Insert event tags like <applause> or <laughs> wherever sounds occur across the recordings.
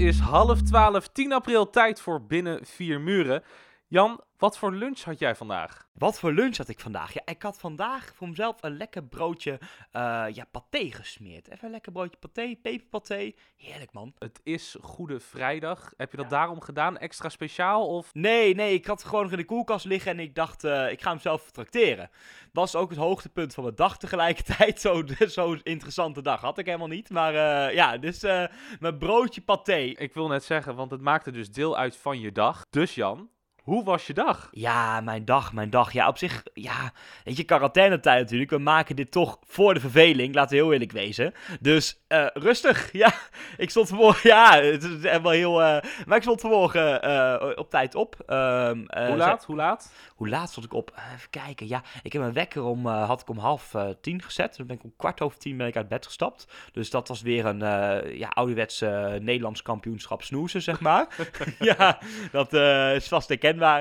Is half twaalf, 10 april, tijd voor Binnen Vier Muren. Jan, wat voor lunch had jij vandaag? Wat voor lunch had ik vandaag? Ja, ik had vandaag voor mezelf een lekker broodje uh, ja, paté gesmeerd. Even een lekker broodje paté, peperpaté. Heerlijk, man. Het is Goede Vrijdag. Heb je dat daarom gedaan? Extra speciaal? Of? Nee, nee, ik had gewoon nog in de koelkast liggen en ik dacht, uh, ik ga hem zelf tracteren. Was ook het hoogtepunt van mijn dag tegelijkertijd. <laughs> Zo'n zo interessante dag had ik helemaal niet. Maar uh, ja, dus mijn broodje paté. Ik wil net zeggen, want het maakte dus deel uit van je dag. Dus Jan, hoe was je dag? Ja, mijn dag, mijn dag. Ja, op zich, ja, weet je, quarantainetijd natuurlijk. We maken dit toch voor de verveling, laten we heel eerlijk wezen. Dus uh, rustig, <laughs> ja. Ik stond vanmorgen, ja, het is wel heel... Uh, maar ik stond vanmorgen uh, op tijd op. Um, hoe laat, hoe laat? Hoe laat stond ik op? even kijken, ja. Ik heb mijn wekker om, had ik om half tien gezet. Dan ben ik om kwart over tien ben ik uit bed gestapt. Dus dat was weer een, ja, ouderwetse Nederlands kampioenschap snoezen, zeg maar. <laughs> <laughs> ja, dat is vast herkenbaar.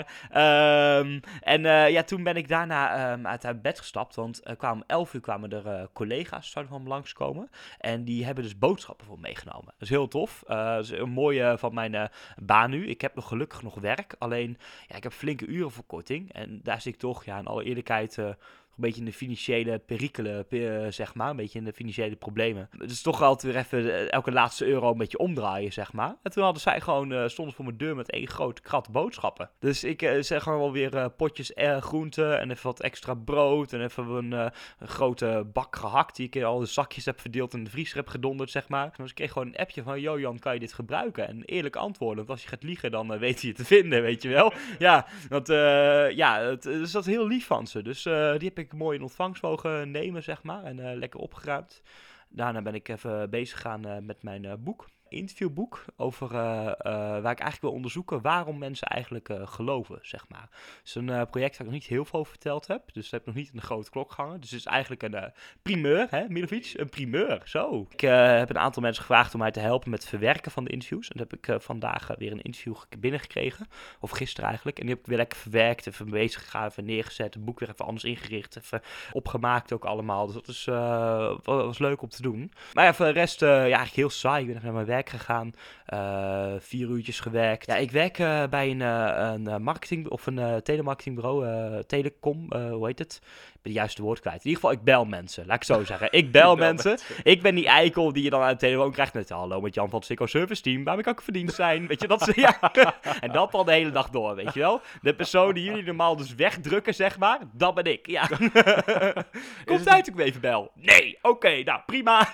Um, en ja, toen ben ik daarna um, uit, uit bed gestapt. Want uh, kwamen, 11 uur kwamen er collega's zouden van langskomen. En die hebben dus boodschappen voor meegenomen. Dat is heel tof. dat is een mooie van mijn baan nu. Ik heb nog gelukkig nog werk. Alleen, ja, ik heb flinke urenverkorting. En daar zit ik toch, ja, in alle eerlijkheid een beetje in de financiële perikelen, zeg maar. Een beetje in de financiële problemen. Dus toch altijd weer even eh, elke laatste euro een beetje omdraaien, zeg maar. En toen hadden zij gewoon, uh, stonden voor mijn deur met één grote krat boodschappen. Dus ik zeg gewoon wel weer potjes groenten en even wat extra brood. En even een, grote bak gehakt die ik al de zakjes heb verdeeld en de vriezer heb gedonderd, zeg maar. Dus ik kreeg gewoon een appje van, yo Jan, kan je dit gebruiken? En eerlijk antwoorden, want als je gaat liegen, dan weet hij je te vinden, weet je wel. Ja, want, ja, het, dus dat is heel lief van ze. Dus die heb ik mooi in ontvangst mogen nemen, zeg maar. En uh, lekker opgeruimd. Daarna ben ik even bezig gegaan uh, met mijn uh, boek interviewboek over uh, uh, waar ik eigenlijk wil onderzoeken waarom mensen eigenlijk uh, geloven, zeg maar. Het is een project waar ik nog niet heel veel over verteld heb, dus dat heb ik nog niet in de grote klok gehangen. Dus het is eigenlijk een primeur, hè, Milovic? Een primeur, zo. Ik heb een aantal mensen gevraagd om mij te helpen met het verwerken van de interviews. En dat heb ik vandaag weer een interview binnengekregen, of gisteren eigenlijk. En die heb ik weer lekker verwerkt, even bezig gegaan, even neergezet, het boek weer even anders ingericht, even opgemaakt ook allemaal. Dus dat is, was leuk om te doen. Maar ja, voor de rest, ja, eigenlijk heel saai. Ik ben naar mijn werk gegaan. Uh, vier uurtjes gewerkt. Ja, ik werk uh, bij een, uh, een marketing of een telemarketingbureau. telecom, hoe heet het? Ik ben de juiste woord kwijt. In ieder geval, ik bel mensen. Laat ik zo <laughs> zeggen. Ik bel, mensen. Ik ben die eikel die je dan aan de telefoon krijgt met... Hallo, met Jan van het Sikko Service Team. Waarmee kan ik verdiend zijn? Weet je, dat ze... Ja. <laughs> en dat al de hele dag door, weet je wel? De persoon die jullie normaal dus wegdrukken, zeg maar. Dat ben ik, ja. <laughs> Komt uit ik even bel? Nee. Oké, nou, prima.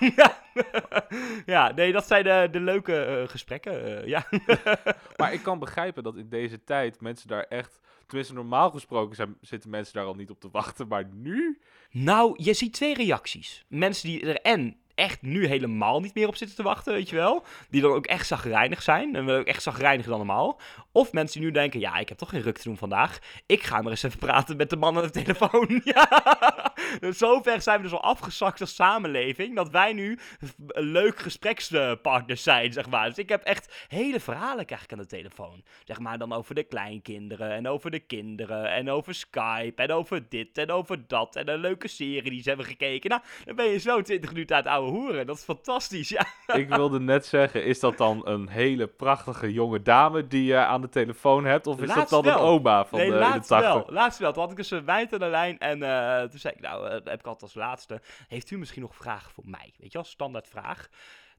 <laughs> ja, nee, dat zijn de, de leuke uh, gesprekken, uh, ja. <laughs> maar ik kan begrijpen dat in deze tijd mensen daar echt... Tenminste, normaal gesproken zijn, zitten mensen daar al niet op te wachten, maar nu... Nou, je ziet twee reacties. Mensen die er en echt nu helemaal niet meer op zitten te wachten, weet je wel. Die dan ook echt zagrijnig zijn. En ook echt zagrijniger dan normaal. Of mensen die nu denken, ja, ik heb toch geen ruk te doen vandaag. Ik ga maar eens even praten met de man aan de telefoon. <laughs> ja. Dus <laughs> zover zijn we dus al afgezakt als samenleving. Dat wij nu leuk gesprekspartners zijn, zeg maar. Dus ik heb echt hele verhalen krijg ik aan de telefoon. Zeg maar dan over de kleinkinderen en over de kinderen en over Skype en over dit en over dat. En een leuke serie die ze hebben gekeken. Nou, dan ben je zo 20 minuten aan het oude hoeren. Dat is fantastisch, ja. <laughs> Ik wilde net zeggen, is dat dan een hele prachtige jonge dame die je aan de telefoon hebt? Of is dat dan een oma van nee, de, laatst de wel. Laatst wel. Toen had ik dus een wijn aan de lijn en uh, toen zei ik, nou, uh, heb ik altijd als laatste. Heeft u misschien nog vragen voor mij? Weet je wel, standaard vraag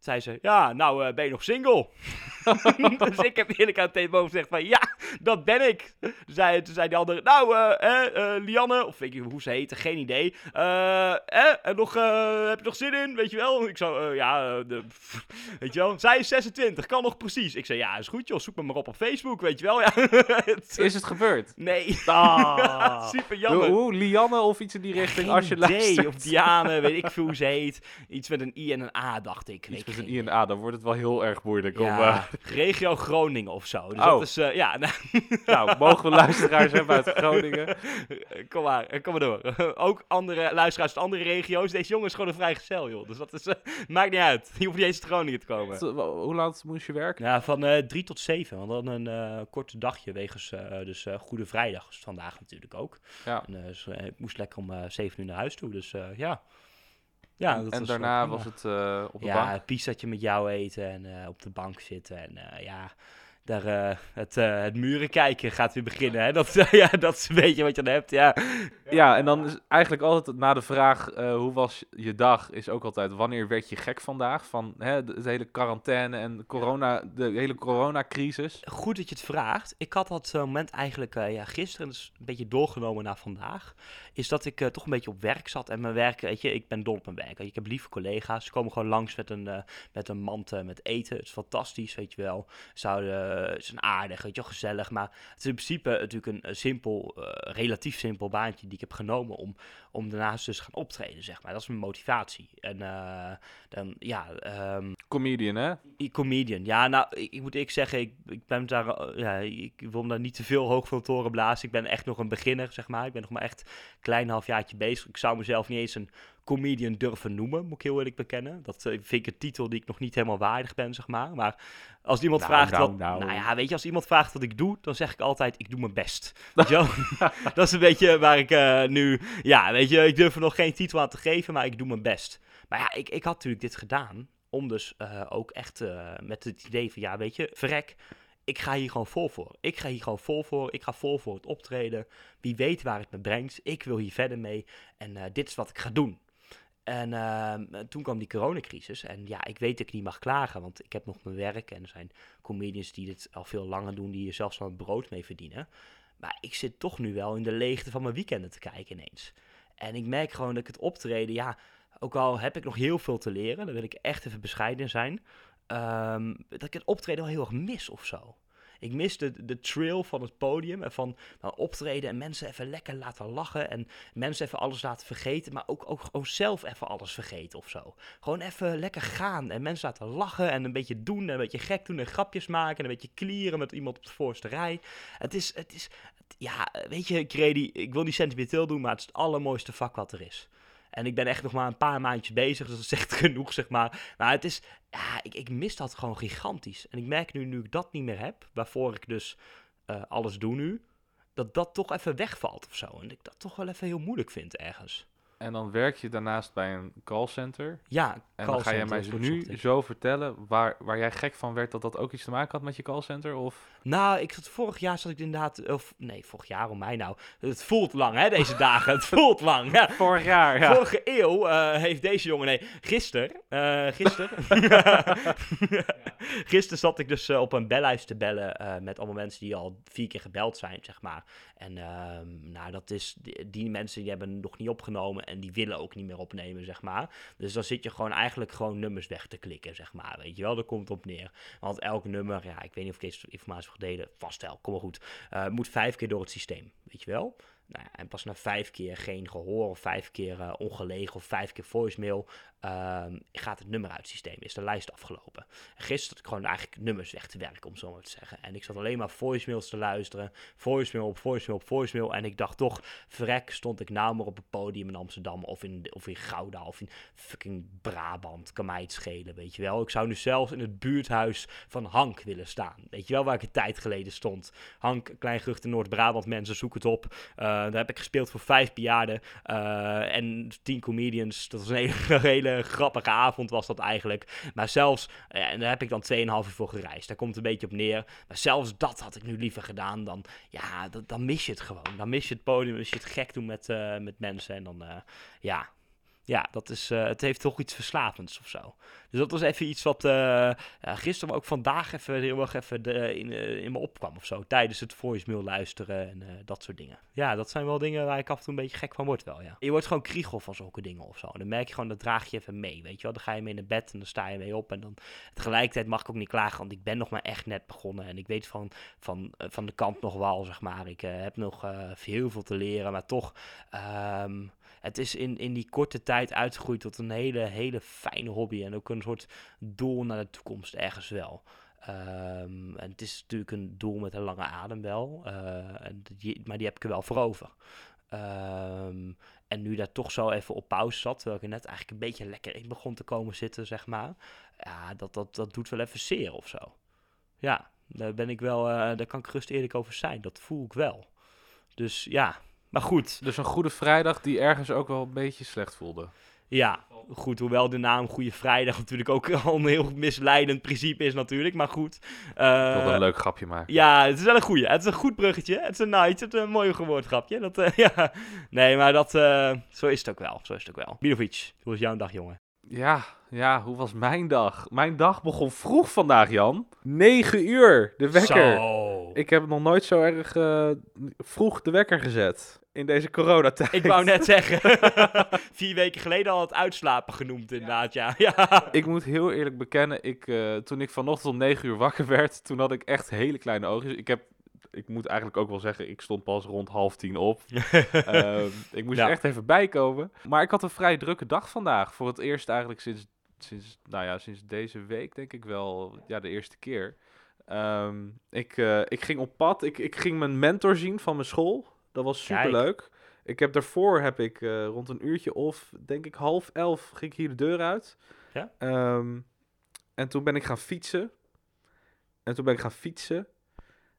zei ze, ja, nou uh, ben je nog single? <laughs> dus ik heb eerlijk aan het telefoon gezegd van, ja, dat ben ik. Toen zei, toen zei die andere, nou, uh, uh, Lianne, of weet je hoe ze heette, geen idee. Eh, en nog, heb je nog zin in, weet je wel? Ik zo, ja, de, <laughs> weet je wel, zij is 26, kan nog precies. Ik zei, ja, is goed joh, zoek me maar op op Facebook, weet je wel. <laughs> Ja. is het gebeurd? Nee. Ah. Super jammer. Hoe, Lianne of iets in die richting, geen als je idee. luistert. Of Diane, weet ik veel hoe ze heet. Iets met een I en een A, dacht ik. Iets met een I en een A, dan wordt het wel heel erg moeilijk. Ja, om, uh... regio Groningen of zo. Dus oh. dat is, uh, ja. <laughs> nou, mogen we luisteraars hebben uit Groningen? <laughs> kom maar, kom maar door. <laughs> Ook andere luisteraars uit andere regio's. Deze jongen is gewoon een vrijgezel, joh. Dus dat is, uh, maakt niet uit. Je hoeft niet eens uit Groningen te komen. Hoe laat moest je werken? Ja, van drie tot zeven. Want dan een kort dagje wegens dus Goede Vrijdag. Dus vandaag natuurlijk ook. Ja. En, dus, ik moest lekker om zeven uur naar huis toe. Dus ja. Ja, en dat en was daarna was het eh, op de ja, bank. een pizzatje met jou eten en eh, op de bank zitten. En eh, ja, daar, eh, het, eh, het muren kijken gaat weer beginnen. Hè? Dat, <laughs> ja, dat is een beetje wat je dan hebt. Ja, Ja, en dan is eigenlijk altijd na de vraag eh, hoe was je dag, is ook altijd wanneer werd je gek vandaag? Van hè, de, de hele quarantaine en corona, de hele coronacrisis. goed dat je het vraagt. Ik had dat moment eigenlijk eh, ja, gisteren, dus een beetje doorgenomen naar vandaag. Is dat ik eh, toch een beetje op werk zat. En mijn werk, weet je, ik ben dol op mijn werk. Ik heb lieve collega's. Ze komen gewoon langs met een, met een mand met eten. Het is fantastisch, weet je wel. Zouden, is een aardig, weet je wel, gezellig. Maar het is in principe natuurlijk een, eh, simpel, eh, relatief simpel baantje die ik heb genomen om, om daarnaast dus gaan optreden, zeg maar. Dat is mijn motivatie. En eh, dan, ja, ehm, Comedian, hè? Comedian. Ja, nou, ik, ik moet eerlijk zeggen, ik, ik ben daar, eh, ja, ik wil me daar niet te veel hoog van toren blazen. Ik ben echt nog een beginner, zeg maar. Ik ben nog maar echt een klein halfjaartje bezig. Ik zou mezelf niet eens een comedian durven noemen, moet ik heel eerlijk bekennen. Dat eh, vind ik een titel die ik nog niet helemaal waardig ben, zeg maar. Maar als iemand Nou, vraagt nou, wat, nou. nou ja, weet je, als iemand vraagt wat ik doe, dan zeg ik altijd, ik doe mijn best. <laughs> <laughs> Dat is een beetje waar ik eh, nu, ja, weet je, ik durf er nog geen titel aan te geven, maar ik doe mijn best. Maar ja, ik, ik had natuurlijk dit gedaan om dus eh, ook echt met het idee van, ja, weet je, verrek, ik ga hier gewoon vol voor. Ik ga hier gewoon vol voor. Ik ga vol voor het optreden. Wie weet waar het me brengt. Ik wil hier verder mee. En dit is wat ik ga doen. En ehm, toen kwam die coronacrisis. En ja, ik weet dat ik niet mag klagen, want ik heb nog mijn werk. En er zijn comedians die dit al veel langer doen, die er zelfs van het brood mee verdienen. Maar ik zit toch nu wel in de leegte van mijn weekenden te kijken ineens. En ik merk gewoon dat ik het optreden, ja, ook al heb ik nog heel veel te leren, daar wil ik echt even bescheiden zijn, ehm, dat ik het optreden wel heel erg mis of zo. Ik mis de, de trail van het podium en van nou, optreden en mensen even lekker laten lachen en mensen even alles laten vergeten, maar ook, ook zelf even alles vergeten of zo. Gewoon even lekker gaan en mensen laten lachen en een beetje doen en een beetje gek doen en grapjes maken en een beetje klieren met iemand op de voorste rij. Het is, het is, ja, weet je, Grady, ik wil niet sentimenteel doen, maar het is het allermooiste vak wat er is. En ik ben echt nog maar een paar maandjes bezig, dus dat <laughs> is echt genoeg, zeg maar. Maar het is, ja, ik, ik mis dat gewoon gigantisch. En ik merk nu, nu ik dat niet meer heb, waarvoor ik dus eh, alles doe nu, dat dat toch even wegvalt of zo. En ik dat toch wel even heel moeilijk vind ergens. En dan werk je daarnaast bij een callcenter. Ja, En dan ga jij mij nu zo vertellen waar, waar jij gek van werd dat dat ook iets te maken had met je callcenter? Of Nou, ik zat vorig jaar zat ik inderdaad, of nee, vorig jaar om mij nou. Het voelt lang hè, deze <laughs> dagen. Het voelt lang. Ja. vorig jaar, ja. Vorige eeuw eh, heeft deze jongen, nee, gisteren, eh gisteren, <laughs> <laughs> gisteren zat ik dus eh, op een bellijst te bellen met allemaal mensen die al vier keer gebeld zijn, zeg maar. En ehm, nou, dat is, die, die mensen die hebben nog niet opgenomen en die willen ook niet meer opnemen, zeg maar. Dus dan zit je gewoon eigenlijk gewoon nummers weg te klikken, zeg maar, weet je wel, daar komt op neer. Want elk nummer, ja, ik weet niet of ik deze informatie heb gedelen, vast wel, kom maar goed, eh, moet vijf keer door het systeem, weet je wel. Nou ja, en pas na vijf keer geen gehoor, of vijf keer eh, ongelegen, of vijf keer voicemail, ehm, gaat het nummer uit het systeem, is de lijst afgelopen. En gisteren zat ik gewoon eigenlijk nummers weg te werken, om zo maar te zeggen. En ik zat alleen maar voicemails te luisteren, voicemail op voicemail op voicemail. En ik dacht toch, vrek, stond ik nou maar op het podium in Amsterdam, of in, of in Gouda, of in fucking Brabant, kan mij het schelen, weet je wel. Ik zou nu zelfs in het buurthuis van Hank willen staan, weet je wel, waar ik een tijd geleden stond. Hank, Klein in Noord-Brabant, mensen, zoek het op. Eh, daar heb ik gespeeld voor vijf bejaarden eh, en tien comedians. Dat was een hele, <laughs> hele grappige avond was dat eigenlijk. Maar zelfs, en daar heb ik dan 2,5 uur voor gereisd. Daar komt het een beetje op neer. Maar zelfs dat had ik nu liever gedaan dan, ja, dan mis je het gewoon. Dan mis je het podium, mis je het gek doen met, eh, met mensen. En dan, eh, ja, ja, dat is, eh, het heeft toch iets verslavends of zo. Dus dat was even iets wat eh, ja, gisteren, maar ook vandaag even heel erg even de, in, eh, in me opkwam of zo. Tijdens het voicemail luisteren en dat soort dingen. Ja, dat zijn wel dingen waar ik af en toe een beetje gek van word wel, ja. Je wordt gewoon kriegel van zulke dingen of zo. En dan merk je gewoon, dat draag je even mee, weet je wel. Dan ga je mee naar bed en dan sta je mee op. En dan tegelijkertijd mag ik ook niet klagen, want ik ben nog maar echt net begonnen. En ik weet van, van, van de kant nog wel, zeg maar. Ik heb nog heel veel te leren, maar toch... ehm, het is in, in die korte tijd uitgegroeid tot een hele, hele fijne hobby. En ook een soort doel naar de toekomst ergens wel. Ehm, en het is natuurlijk een doel met een lange adem wel. eh, en die, maar die heb ik er wel voor over. Ehm, en nu daar toch zo even op pauze zat, terwijl ik er net eigenlijk een beetje lekker in begon te komen zitten, zeg maar. Ja, dat, dat, dat doet wel even zeer of zo. Ja, daar ben ik wel, eh, daar kan ik gerust eerlijk over zijn. Dat voel ik wel. Dus ja, maar goed. Dus een goede vrijdag die ergens ook wel een beetje slecht voelde. Ja, goed, hoewel de naam Goede Vrijdag natuurlijk ook al <laughs> een heel misleidend principe is natuurlijk, maar goed. Uh, ik wilde een leuk grapje maken. Ja, het is wel een goeie. Het is een goed bruggetje. Het is een night, het is een mooi gewoord grapje. Dat, uh, <laughs> ja. Nee, maar dat, uh, zo is het ook wel. Zo is het ook wel. Milovic, hoe was jouw dag, jongen? Ja, ja, hoe was mijn dag? Mijn dag begon vroeg vandaag, Jan. 9 uur, de wekker. Zo. Ik heb nog nooit zo erg vroeg de wekker gezet in deze coronatijd. Ik wou net <laughs> zeggen, <laughs> vier weken geleden al het uitslapen genoemd inderdaad, ja. ja. Ik moet heel eerlijk bekennen, ik, uh, toen ik vanochtend om 9 uur wakker werd, toen had ik echt hele kleine ogen. Ik heb ik moet eigenlijk ook wel zeggen, ik stond pas rond half tien op. uh, <laughs> ik moest ja. er echt even bijkomen. Maar ik had een vrij drukke dag vandaag. Voor het eerst eigenlijk sinds, sinds, nou ja, sinds deze week denk ik wel, ja, de eerste keer. Um, ik, uh, ik ging op pad. Ik, ik ging mijn mentor zien van mijn school. Dat was super leuk. Ik heb daarvoor heb ik uh, rond een uurtje of denk ik half elf ging ik hier de deur uit. Ja? Um, en toen ben ik gaan fietsen. En toen ben ik gaan fietsen.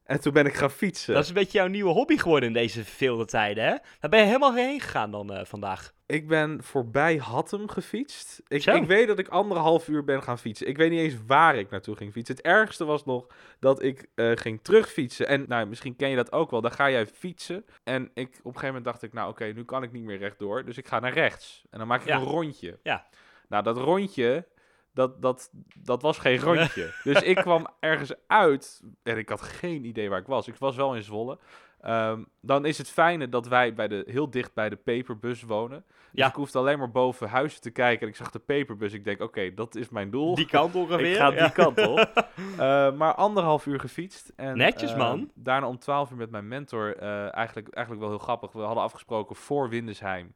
En toen ben ik gaan fietsen. Dat is een beetje jouw nieuwe hobby geworden in deze vele tijden, hè? Daar ben je helemaal heen gegaan dan uh, vandaag. Ik ben voorbij Hattem gefietst. Ik, ik, weet dat ik anderhalf uur ben gaan fietsen. Ik weet niet eens waar ik naartoe ging fietsen. Het ergste was nog dat ik uh, ging terugfietsen. En nou, misschien ken je dat ook wel. Dan ga jij fietsen. En ik, op een gegeven moment dacht ik, nou oké, okay, nu kan ik niet meer rechtdoor. Dus ik ga naar rechts. En dan maak ik ja. een rondje. Ja. Nou, dat rondje, dat, dat, dat was geen rondje. dus ik <laughs> kwam ergens uit en ik had geen idee waar ik was. Ik was wel in Zwolle. Um, dan is het fijne dat wij bij de, heel dicht bij de peperbus wonen. Dus Ja. ik hoefde alleen maar boven huizen te kijken. En ik zag de peperbus. Ik denk, oké, dat is mijn doel. Die kant ongeveer. ik ga die kant op. Uh, <laughs> maar anderhalf uur gefietst. En, Netjes, uh, man. Daarna om twaalf uur met mijn mentor. Uh, eigenlijk, eigenlijk wel heel grappig. We hadden afgesproken voor Windesheim.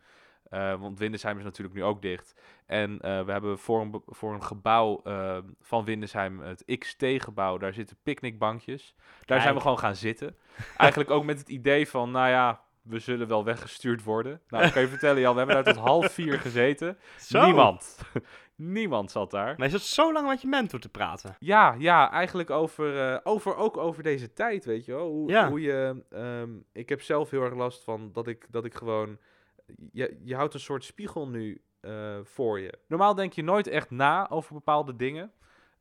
Uh, want Windesheim is natuurlijk nu ook dicht. En uh, we hebben voor een, voor een gebouw uh, van Windesheim, het XT-gebouw, daar zitten picknickbankjes. Daar Kijk. zijn we gewoon gaan zitten. <laughs> Eigenlijk ook met het idee van, nou ja, we zullen wel weggestuurd worden. Nou, ik kan je <laughs> vertellen, Jan, we hebben daar tot half vier gezeten. Zo. Niemand. <laughs> Niemand zat daar. Maar is het zo lang met je mentor te praten? Ja, ja, eigenlijk over, uh, over ook over deze tijd, weet je wel. Hoe, Ja. hoe je, um, ik heb zelf heel erg last van dat ik, dat ik gewoon, je, je houdt een soort spiegel nu uh, voor je. Normaal denk je nooit echt na over bepaalde dingen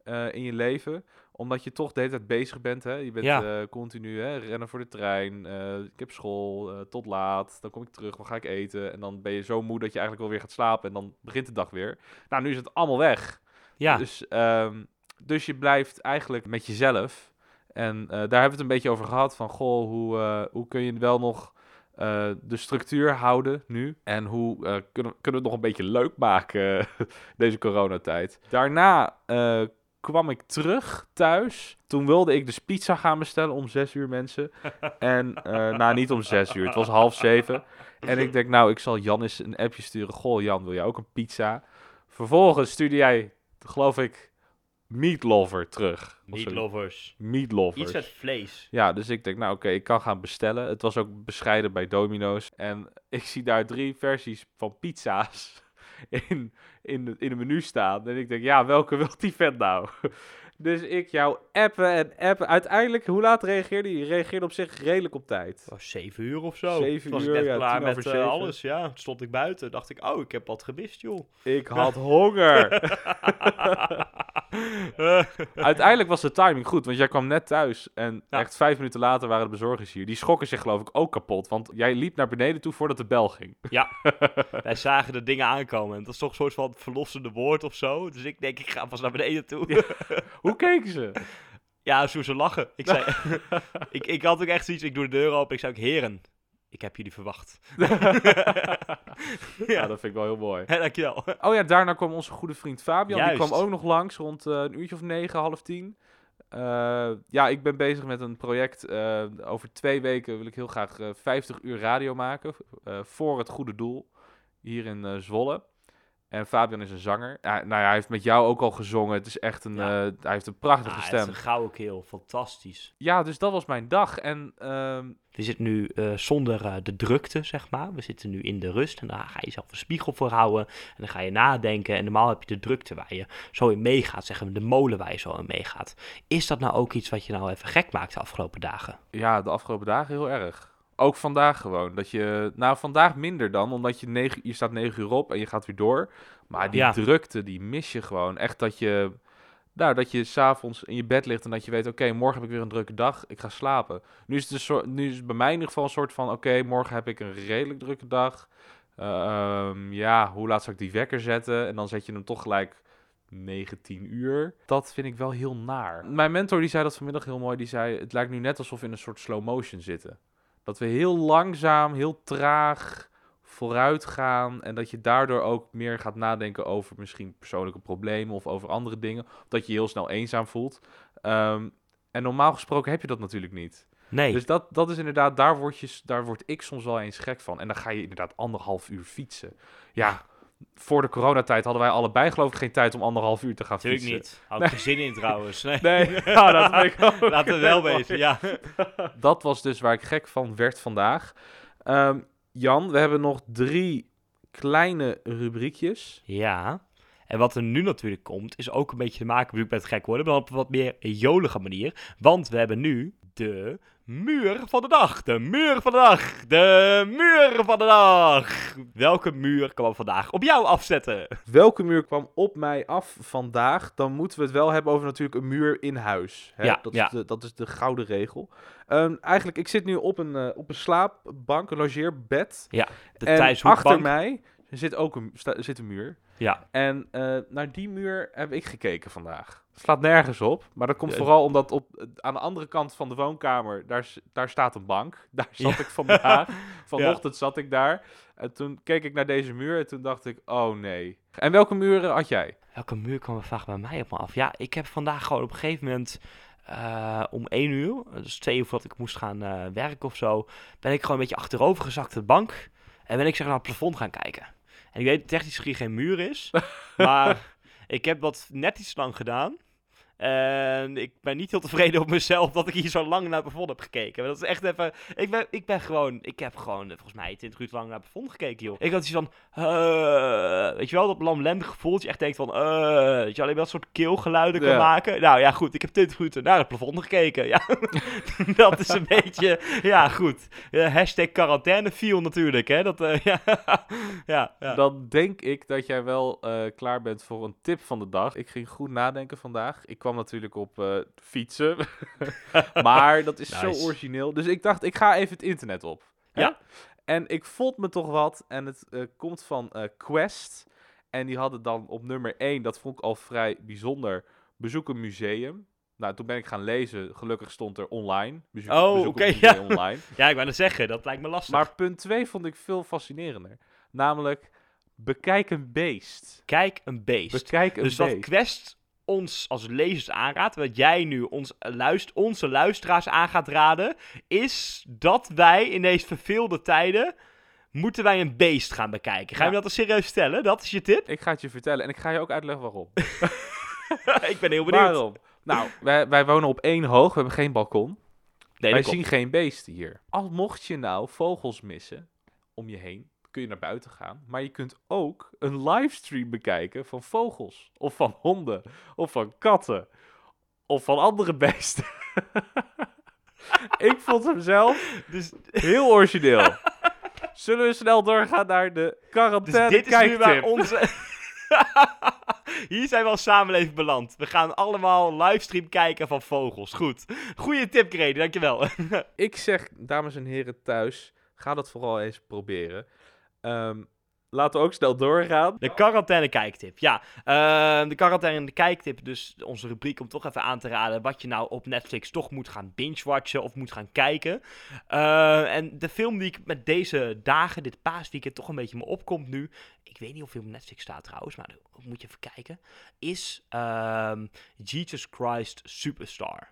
uh, in je leven, omdat je toch de hele tijd bezig bent. Hè? Je bent Ja. uh, continu hè, rennen voor de trein, uh, ik heb school, uh, tot laat, dan kom ik terug, wat ga ik eten? En dan ben je zo moe dat je eigenlijk wel weer gaat slapen en dan begint de dag weer. Nou, nu is het allemaal weg. Ja. Dus, um, dus je blijft eigenlijk met jezelf. En uh, daar hebben we het een beetje over gehad. Van goh, hoe, uh, hoe kun je wel nog uh, de structuur houden nu? En hoe uh, kunnen, kunnen we het nog een beetje leuk maken <laughs> deze coronatijd? Daarna uh, kwam ik terug thuis. Toen wilde ik dus pizza gaan bestellen om zes uur mensen. <laughs> En nou, niet om zes uur. Het was half zeven. En ik denk, nou, ik zal Jan eens een appje sturen. Goh, Jan, wil jij ook een pizza? Vervolgens stuurde jij, geloof ik, Meatlover terug. Meatlovers. Meatlovers. Iets met vlees. Ja, dus ik denk, nou oké, okay, ik kan gaan bestellen. Het was ook bescheiden bij Domino's. En <laughs> ik zie daar drie versies van pizza's <laughs> in, in, de, in het menu staan. En ik denk, ja, welke <laughs> wil die vet nou? Dus ik jou appen en appen. Uiteindelijk, hoe laat reageerde je? Je reageerde op zich redelijk op tijd. Oh, zeven uur of zo. Zeven was uur, ik net ja, klaar met uh, zeven. alles. Ja, Toen stond ik buiten. Dacht ik, oh, ik heb wat gemist, joh. Ik had honger. <laughs> Uiteindelijk was de timing goed, want jij kwam net thuis. En Ja. echt vijf minuten later waren de bezorgers hier. Die schrokken zich geloof ik ook kapot. Want jij liep naar beneden toe voordat de bel ging. <laughs> Wij zagen de dingen aankomen. En dat is toch een soort van verlossende woord of zo. Dus ik denk, ik ga pas naar beneden toe. Hoe <laughs> keken ze? Ja, zo ze lachen. Ik, zei, <laughs> ik, ik had ook echt zoiets, ik doe de deur open. Ik zei ook, heren, ik heb jullie verwacht. <laughs> Ja, dat vind ik wel heel mooi. Ja, dankjewel. Oh ja, daarna kwam onze goede vriend Fabian. Juist. Die kwam ook nog langs rond eh, een uurtje of negen, half tien. Eh, ja, ik ben bezig met een project. eh, over twee weken wil ik heel graag eh 50 uur radio maken. voor het goede doel. Hier in Zwolle. En Fabian is een zanger. Ja, nou ja, hij heeft met jou ook al gezongen. Het is echt een, Ja. eh, hij heeft een prachtige Ah, het stem. is een gouden keel, fantastisch. Ja, dus dat was mijn dag. En ehm, We zitten nu eh, zonder eh, de drukte, zeg maar. We zitten nu in de rust en daar ga je zelf een spiegel voor houden. En dan ga je nadenken. En normaal heb je de drukte waar je zo in meegaat, zeggen we, de molen waar je zo in meegaat. Is dat nou ook iets wat je nou even gek maakt de afgelopen dagen? ja, de afgelopen dagen heel erg. Ook vandaag gewoon. Dat je, nou, vandaag minder dan, omdat je, negen, je staat 9 uur op en je gaat weer door. Maar die Ja. drukte, die mis je gewoon. Echt dat je, nou, dat je s'avonds in je bed ligt en dat je weet, oké, morgen heb ik weer een drukke dag, ik ga slapen. Nu is het, een soort, nu is het bij mij in ieder geval een soort van, oké, morgen heb ik een redelijk drukke dag. Ehm, ja, hoe laat zou ik die wekker zetten? En dan zet je hem toch gelijk 19 uur. Dat vind ik wel heel naar. Mijn mentor die zei dat vanmiddag heel mooi. Die zei, het lijkt nu net alsof we in een soort slow motion zitten. Dat we heel langzaam, heel traag vooruit gaan. En dat je daardoor ook meer gaat nadenken over misschien persoonlijke problemen of over andere dingen. Dat je je heel snel eenzaam voelt. Ehm, en normaal gesproken heb je dat natuurlijk niet. Nee. Dus dat, dat is inderdaad, daar word, je, daar word ik soms wel eens gek van. En dan ga je inderdaad anderhalf uur fietsen. Ja, voor de coronatijd hadden wij allebei geloof ik geen tijd om anderhalf uur te gaan Natuurlijk fietsen. niet. Had ik geen zin in trouwens. <laughs> Nee. Nee, ja, dat ben ik ook. Laten we wel weten, ja. <laughs> Dat was dus waar ik gek van werd vandaag. Ehm, Jan, we hebben nog drie kleine rubriekjes. Ja. En wat er nu natuurlijk komt, is ook een beetje te maken met gek worden, maar op een wat meer jolige manier. Want we hebben nu de muur van de dag. De muur van de dag. De muur van de dag. Welke muur we vandaag op jou afzetten? Welke muur kwam op mij af vandaag? Dan moeten we het wel hebben over natuurlijk een muur in huis. Hè? Ja, dat, ja. Is de, dat is de gouden regel. Ehm, eigenlijk, ik zit nu op een, eh, op een slaapbank, een logeerbed. De en achter mij zit ook een, sta- zit een muur. Ja. En eh, naar die muur heb ik gekeken vandaag. Het slaat nergens op, maar dat komt vooral omdat op, aan de andere kant van de woonkamer, daar, daar staat een bank. <laughs> Daar zat Ja. ik vandaag. <laughs> Vanochtend zat ik daar. En toen keek ik naar deze muur en toen dacht ik, oh nee. En welke muren had jij? Welke muur kwam er vaak bij mij op me af? Ja, ik heb vandaag gewoon op een gegeven moment eh, om één uur, dus twee uur voordat ik moest gaan eh, werken of zo, ben ik gewoon een beetje achterover gezakt op de bank en ben ik zeg naar het plafond gaan kijken. En ik weet dat technisch geen muur is, <laughs> maar ik heb dat net iets lang gedaan. En ik ben niet heel tevreden op mezelf dat ik hier zo lang naar het plafond heb gekeken. Dat is echt even... Ik ben, ik ben gewoon... Ik heb gewoon, eh, volgens mij, 20 minuten lang naar het plafond gekeken, joh. Ik had iets van... eh, weet je wel, dat lamlendig gevoel dat je echt denkt van... eh, dat je alleen maar dat soort keelgeluiden kan maken. Nou ja, goed. Ik heb 20 minuten naar het plafond gekeken. Ja, <laughs> dat is een beetje... Ja, goed. Eh, hashtag quarantaine viel natuurlijk, hè. Dat, eh, <laughs> ja, ja, ja. Dan denk ik dat jij wel eh, klaar bent voor een tip van de dag. Ik ging goed nadenken vandaag. Ik kwam natuurlijk op eh, fietsen. <laughs> maar dat is Nice. zo origineel. Dus ik dacht, ik ga even het internet op. hè? Ja. En ik vond me toch wat. En het eh, komt van eh, Quest. En die hadden dan op nummer 1, dat vond ik al vrij bijzonder, bezoek een museum. Nou, toen ben ik gaan lezen. Gelukkig stond er online. Bezoek, Oh, oké, museum ja. online. <laughs> ja, ik wou net zeggen, dat lijkt me lastig. Maar punt 2 vond ik veel fascinerender. Namelijk, bekijk een beest. Kijk een beest. Bekijk een Dus wat beest. Quest ons als lezers aanraadt, wat jij nu ons luist, onze luisteraars aan gaat raden, is dat wij in deze verveelde tijden moeten wij een beest gaan bekijken. Ga je Ja. me dat er serieus stellen? Dat is je tip? Ik ga het je vertellen en ik ga je ook uitleggen waarom. <laughs> ik ben heel benieuwd. Waarom? Nou, wij, wij wonen op één hoog, we hebben geen balkon. Nee, wij zien geen beesten hier. Al mocht je nou vogels missen om je heen, kun je naar buiten gaan. Maar je kunt ook een livestream bekijken van vogels. Of van honden. Of van katten. Of van andere <laughs> beesten. ik vond hem zelf Dus, heel origineel. Zullen we snel doorgaan naar de dus quarantaine dit is nu waar onze... <laughs> Hier zijn we als samenleving beland. We gaan allemaal livestream kijken van vogels. Goed. Goeie tip, Grady. Dankjewel. <laughs> Ik zeg, dames en heren thuis, ga dat vooral eens proberen. Ehm, laten we ook snel doorgaan. De quarantaine kijktip. Ja, ehm, de quarantaine kijktip. Dus onze rubriek om toch even aan te raden wat je nou op Netflix toch moet gaan binge-watchen of moet gaan kijken. Eh, en de film die ik met deze dagen, dit paasweekend, toch een beetje me opkomt nu. Ik weet niet of hij op Netflix staat trouwens, maar moet je even kijken. Is ehm, Jesus Christ Superstar.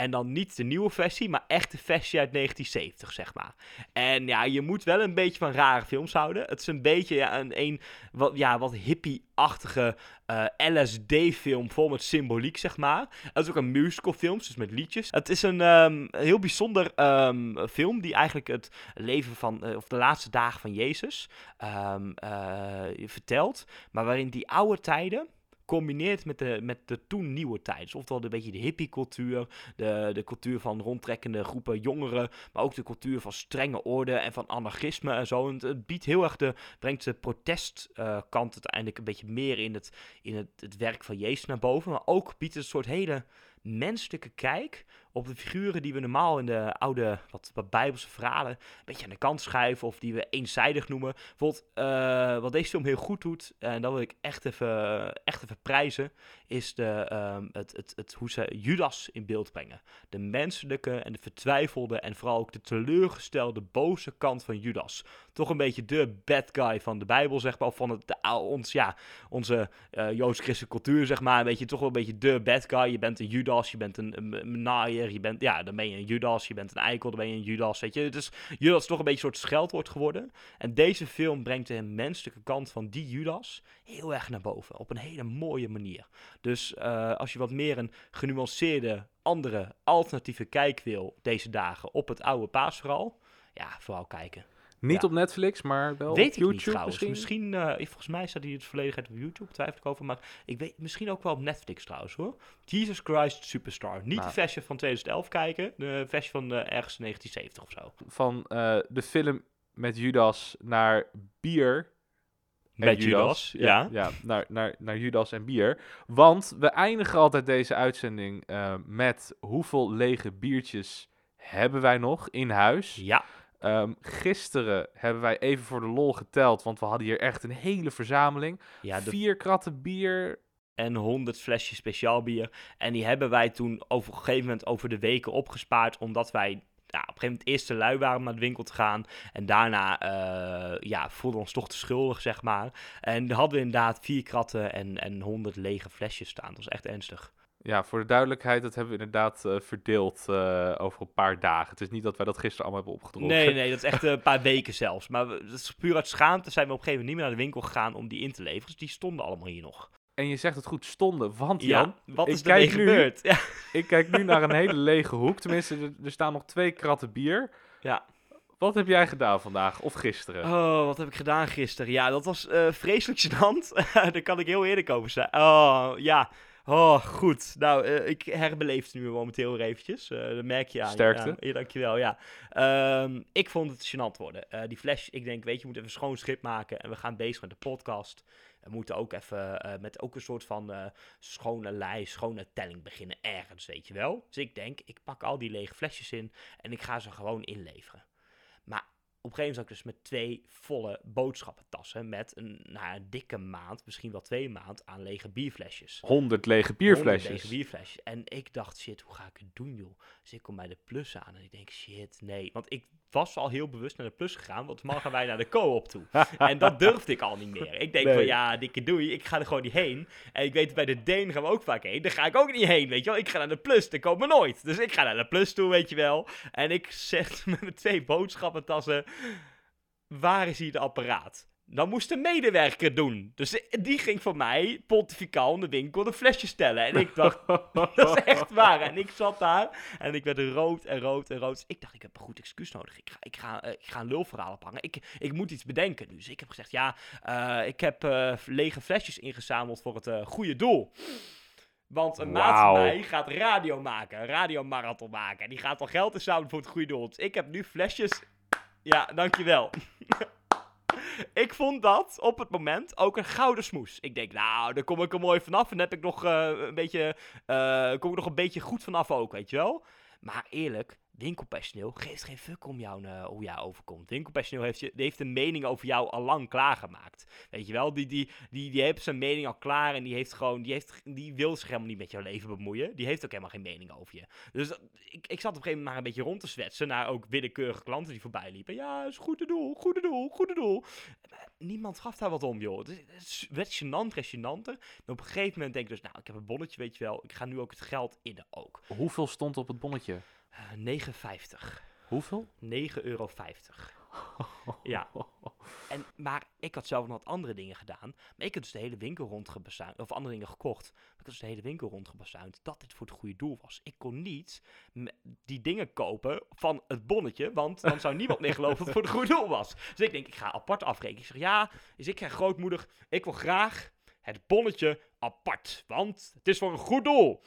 En dan niet de nieuwe versie, maar echt de versie uit 1970, zeg maar. En ja, je moet wel een beetje van rare films houden. Het is een beetje ja, een, een wat, ja, wat hippie-achtige eh, LSD-film vol met symboliek, zeg maar. Het is ook een musicalfilm, dus met liedjes. Het is een ehm, heel bijzonder ehm, film die eigenlijk het leven van, eh, of de laatste dagen van Jezus ehm, eh, vertelt. Maar waarin die oude tijden gecombineerd met de, met de toen nieuwe tijd. Dus oftewel een beetje de hippie-cultuur, de, de cultuur van rondtrekkende groepen jongeren, maar ook de cultuur van strenge orde en van anarchisme en zo. Het biedt heel erg de, brengt de protestkant uiteindelijk een beetje meer in het, in het, het werk van Jezus naar boven, maar ook biedt het een soort hele menselijke kijk op de figuren die we normaal in de oude, wat, wat bijbelse verhalen een beetje aan de kant schuiven of die we eenzijdig noemen. Bijvoorbeeld, eh, wat deze film heel goed doet, en dat wil ik echt even, echt even prijzen, is de, ehm, het, het, het, hoe ze Judas in beeld brengen. De menselijke en de vertwijfelde en vooral ook de teleurgestelde boze kant van Judas. Toch een beetje de bad guy van de Bijbel, zeg maar, of van de, ons, ja, onze uh, joods-christelijke cultuur, zeg maar. Een beetje, toch wel een beetje de bad guy. Je bent een Judas, je bent een, een, naaier, je bent, ja, dan ben je een Judas, je bent een eikel, dan ben je een Judas, weet je. Dus Judas toch een beetje een soort scheldwoord geworden. En deze film brengt de menselijke kant van die Judas heel erg naar boven, op een hele mooie manier. Dus uh, als je wat meer een genuanceerde, andere, alternatieve kijk wil deze dagen op het oude paasverhaal, ja, vooral kijken. Niet Ja. op Netflix, maar wel Weet op ik YouTube niet trouwens. misschien. Misschien, eh, volgens mij staat hij het volledigheid op YouTube, twijfel ik over. Maar ik weet misschien ook wel op Netflix trouwens hoor. Jesus Christ Superstar. Niet Nou. de versie van 2011 kijken, de versie van eh, ergens 1970 of zo. Van eh, de film met Judas naar bier. Met Judas, ja. Ja, naar, naar, naar Judas en bier. Want we eindigen altijd deze uitzending met hoeveel lege biertjes hebben wij nog in huis. Ja, Ehm, gisteren hebben wij even voor de lol geteld, want we hadden hier echt een hele verzameling. ja de, Vier kratten bier. en 100 flesjes speciaal bier. En die hebben wij toen over, op een gegeven moment over de weken opgespaard, omdat wij ja, op een gegeven moment eerst te lui waren om naar de winkel te gaan. En daarna eh, ja, voelden we ons toch te schuldig, zeg maar. En hadden we inderdaad vier kratten en, en 100 lege flesjes staan. Dat was echt ernstig. Ja, voor de duidelijkheid, dat hebben we inderdaad eh, verdeeld eh, over een paar dagen. Het is niet dat wij dat gisteren allemaal hebben opgedronken. Nee, nee, dat is echt <laughs> een paar weken zelfs. Maar we, dat is puur uit schaamte zijn we op een gegeven moment niet meer naar de winkel gegaan om die in te leveren. Dus die stonden allemaal hier nog. En je zegt het goed, stonden. Want Jan, ja, wat is er gebeurd? <laughs> Ja. ik kijk nu naar een <laughs> hele lege hoek. Tenminste, er, er staan nog twee kratten bier. Ja. Wat heb jij gedaan vandaag of gisteren? Oh, wat heb ik gedaan gisteren? Ja, dat was eh, vreselijk gênant. Daar kan ik heel eerlijk over zijn. Oh, ja. Oh, goed. Nou, eh, ik herbeleef het nu momenteel weer eventjes. Eh dat merk je aan. Sterkte. ja, dankjewel, ja. Ehm, ik vond het gênant worden. Eh, die flash, ik denk, weet je, we moeten even schoon schip maken. En we gaan bezig met de podcast. We moeten ook even met ook een soort van schone lijst, schone telling beginnen ergens, weet je wel. Dus ik denk, ik pak al die lege flesjes in en ik ga ze gewoon inleveren. Op een gegeven moment zat ik dus met twee volle boodschappentassen met een, nou, een dikke maand, misschien wel twee maand aan lege bierflesjes. 100 lege 100 bierflesjes. lege bierflesjes. En ik dacht, shit, hoe ga ik het doen, joh? Dus ik kom bij de plus aan en ik denk, shit, nee. Want ik was al heel bewust naar de plus gegaan, want morgen gaan wij naar de co-op toe. <laughs> en dat durfde ik al niet meer. Ik denk Nee. van, ja, dikke doei, ik ga er gewoon niet heen. En ik weet, bij de Deen gaan we ook vaak heen. Daar ga ik ook niet heen, weet je wel. Ik ga naar de plus, daar komen we nooit. Dus ik ga naar de plus toe, weet je wel. En ik <laughs> zeg met mijn twee boodschappentassen, waar is hier de apparaat? Dan moest de medewerker doen. Dus die ging voor mij pontificaal in de winkel de flesjes stellen. En ik dacht, <laughs> dat is echt waar. En ik zat daar en ik werd rood en rood en rood. Dus ik dacht, ik heb een goed excuus nodig. Ik ga, ik ga, eh, ik ga een lulverhaal ophangen. Ik, ik moet iets bedenken. Dus ik heb gezegd, ja, eh, ik heb eh, lege flesjes ingezameld voor het goede doel. Want een maat van mij gaat radio maken, een radiomarathon maken. En die gaat al geld inzamelen voor het goede doel. Dus ik heb nu flesjes... Ja, dankjewel. <laughs> <laughs> ik vond dat op het moment ook een gouden smoes. Ik denk, nou, daar kom ik er mooi vanaf. En heb ik nog eh, een beetje, eh, kom ik nog een beetje goed vanaf ook, weet je wel. Maar eerlijk, winkelpersoneel geeft geen fuck om jou, eh, hoe jij overkomt. Winkelpersoneel heeft, je, heeft een mening over jou al lang klaargemaakt. Weet je wel, die, die, die, die heeft zijn mening al klaar en die heeft gewoon, die, heeft, die wil zich helemaal niet met jouw leven bemoeien. Die heeft ook helemaal geen mening over je. Dus ik, ik zat op een gegeven moment maar een beetje rond te zwetsen naar ook willekeurige klanten die voorbij liepen. Ja, is goede doel, goede doel, goede doel. Niemand gaf daar wat om, joh. Het, werd gênanter. En op een gegeven moment denk ik dus, nou, ik heb een bonnetje, weet je wel. Ik ga nu ook het geld innen ook. Hoeveel stond op het bonnetje? Eh 9,50. Hoeveel? 9,50 euro. Ja. En, maar ik had zelf nog wat andere dingen gedaan. Maar ik had dus de hele winkel rondgebazuind. Of andere dingen gekocht. Maar ik had dus de hele winkel rondgebazuind. Dat dit voor het goede doel was. Ik kon niet die dingen kopen van het bonnetje. Want dan zou niemand meer geloven dat het voor het goede doel was. Dus ik denk, ik ga apart afrekenen. Ik zeg, ja, dus ik zeg grootmoedig. Ik wil graag het bonnetje apart, want het is voor een goed doel.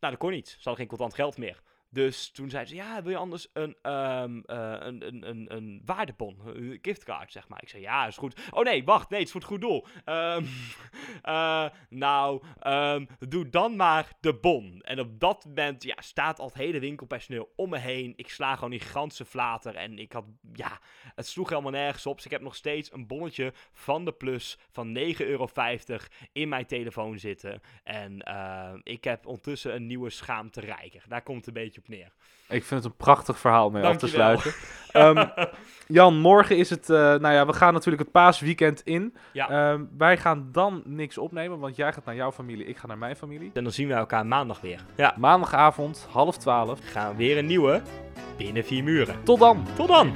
Nou, dat kon niet. Ze hadden geen contant geld meer. Dus toen zei ze, ja, wil je anders een, ehm, eh, een, een, een, een waardebon, een giftcard, zeg maar. Ik zei, ja, is goed. Oh nee, wacht, nee, het is voor het goed doel. Ehm, <laughs> eh, nou, ehm, doe dan maar de bon. En op dat moment, ja, staat al het hele winkelpersoneel om me heen. Ik sla gewoon die gigantische flater en ik had, ja, het sloeg helemaal nergens op. Dus ik heb nog steeds een bonnetje van de Plus van 9,50 euro in mijn telefoon zitten. En ik heb ondertussen een nieuwe schaamte rijker. Daar komt het een beetje op neer. Ik vind het een prachtig verhaal mee af te sluiten. <laughs> Ehm, Jan, morgen is het... eh, nou ja, we gaan natuurlijk het paasweekend in. Ja. Ehm, wij gaan dan niks opnemen, want jij gaat naar jouw familie, ik ga naar mijn familie. En dan zien we elkaar maandag weer. Ja, Maandagavond, half twaalf. gaan we weer een nieuwe binnen vier muren. Tot dan! Tot dan!